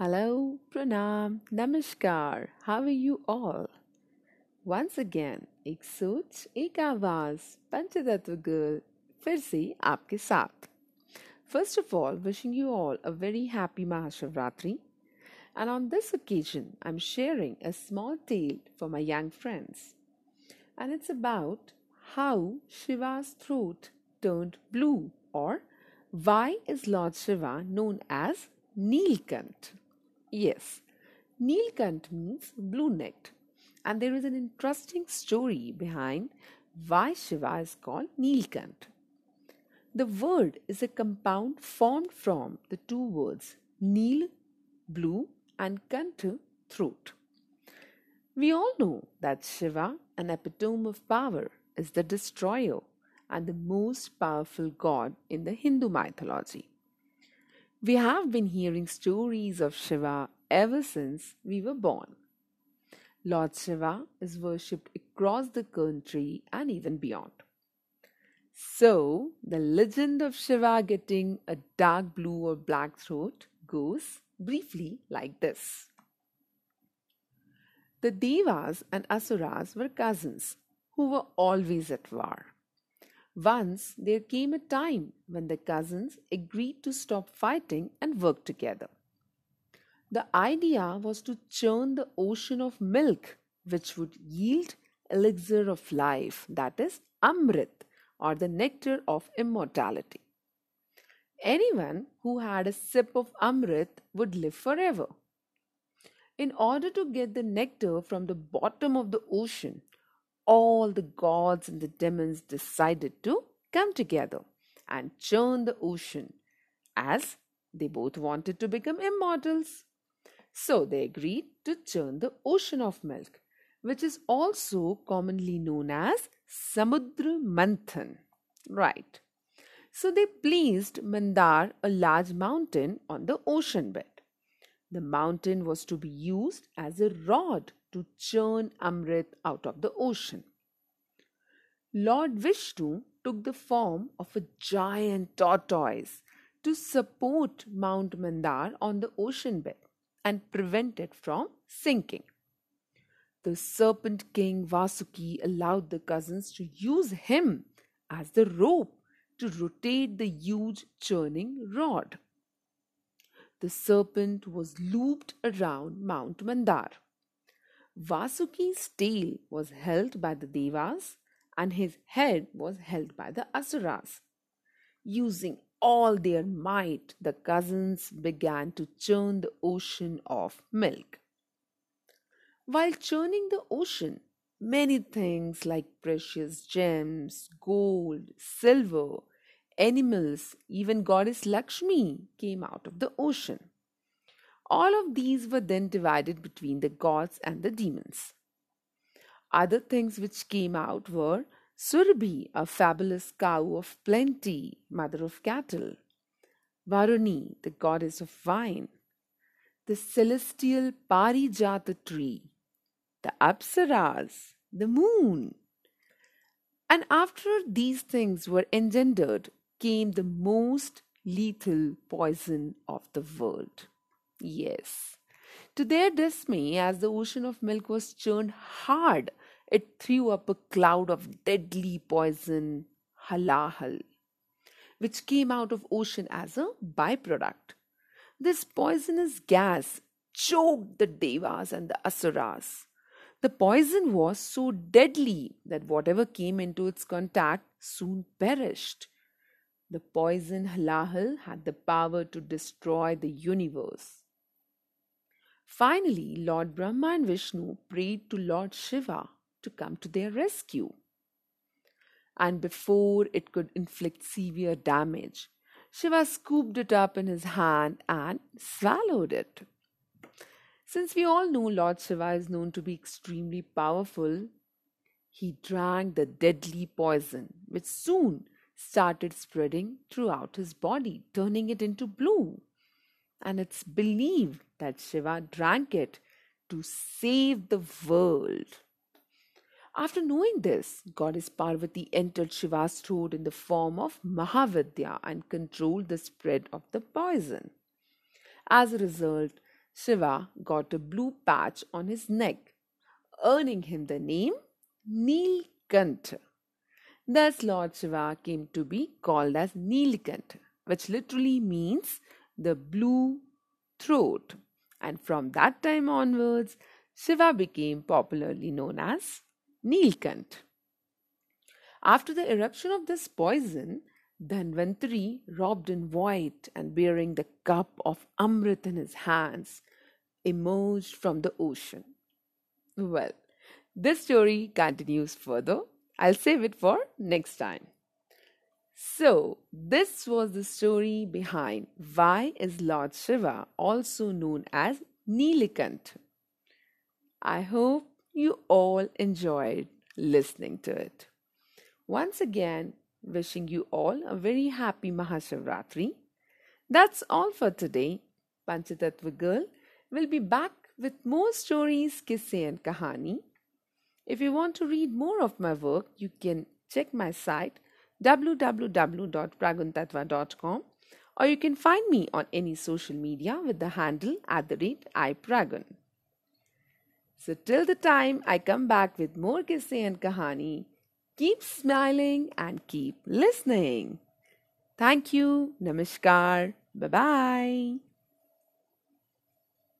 Hello, Pranam, Namaskar, how are you all? Once again, एक सोच एक आवाज पंचतत्व गर्ल फिर से First of all, wishing you all a very happy Mahashivratri. And on this occasion, I'm sharing a small tale for my young friends. And it's about how Shiva's throat turned blue or why is Lord Shiva known as Neelkanth? Yes, Nilkant means blue necked, and there is an interesting story behind why Shiva is called Nilkant. The word is a compound formed from the two words Nil, blue, and Kanta, throat. We all know that Shiva, an epitome of power, is the destroyer and the most powerful god in the Hindu mythology. We have been hearing stories of Shiva ever since we were born. Lord Shiva is worshipped across the country and even beyond. So, the legend of Shiva getting a dark blue or black throat goes briefly like this. The Devas and Asuras were cousins who were always at war. Once there came a time when the cousins agreed to stop fighting and work together. The idea was to churn the ocean of milk, which would yield elixir of life, that is, Amrit, or the nectar of immortality. Anyone who had a sip of Amrit would live forever. In order to get the nectar from the bottom of the ocean, all the gods and the demons decided to come together and churn the ocean as they both wanted to become immortals. So they agreed to churn the ocean of milk, which is also commonly known as Samudra Manthan. Right. So they placed Mandar, a large mountain, on the ocean bed. The mountain was to be used as a rod to churn Amrit out of the ocean. Lord Vishnu took the form of a giant tortoise to support Mount Mandar on the ocean bed and prevent it from sinking. The serpent king Vasuki allowed the cousins to use him as the rope to rotate the huge churning rod. The serpent was looped around Mount Mandar. Vasuki's tail was held by the Devas and his head was held by the Asuras. Using all their might, the cousins began to churn the ocean of milk. While churning the ocean, many things like precious gems, gold, silver, animals, even goddess Lakshmi came out of the ocean. All of these were then divided between the gods and the demons. Other things which came out were Surabhi, a fabulous cow of plenty, mother of cattle, Varuni, the goddess of wine, the celestial Parijata tree, the Apsaras, the moon. And after these things were engendered, came the most lethal poison of the world. Yes. To their dismay, as the ocean of milk was churned hard, it threw up a cloud of deadly poison, halahal, which came out of ocean as a byproduct. This poisonous gas choked the devas and the asuras. The poison was so deadly that whatever came into its contact soon perished. The poison halahal had the power to destroy the universe. Finally, Lord Brahma and Vishnu prayed to Lord Shiva to come to their rescue. And before it could inflict severe damage, Shiva scooped it up in his hand and swallowed it. Since we all know Lord Shiva is known to be extremely powerful, he drank the deadly poison, which soon started spreading throughout his body, turning it into blue. And it's believed that Shiva drank it to save the world. After knowing this, goddess Parvati entered Shiva's throat in the form of Mahavidya and controlled the spread of the poison. As a result, Shiva got a blue patch on his neck, earning him the name Neelkantha. Thus, Lord Shiva came to be called as Neelkantha, which literally means the blue throat. And from that time onwards, Shiva became popularly known as Neelkantha. After the eruption of this poison, Dhanvantari, robed in white and bearing the cup of Amrit in his hands, emerged from the ocean. Well, this story continues further. I'll save it for next time. So, this was the story behind why is Lord Shiva also known as Neelakant. I hope you all enjoyed listening to it. Once again, wishing you all a very happy Mahashivratri. That's all for today. Panchatattva Girl will be back with more stories, kisse and kahani. If you want to read more of my work, you can check my site www.praguntatva.com or you can find me on any social media with the handle at the rate ipragun. So till the time I come back with more kisse and kahani, keep smiling and keep listening. Thank you. Namaskar. Bye bye.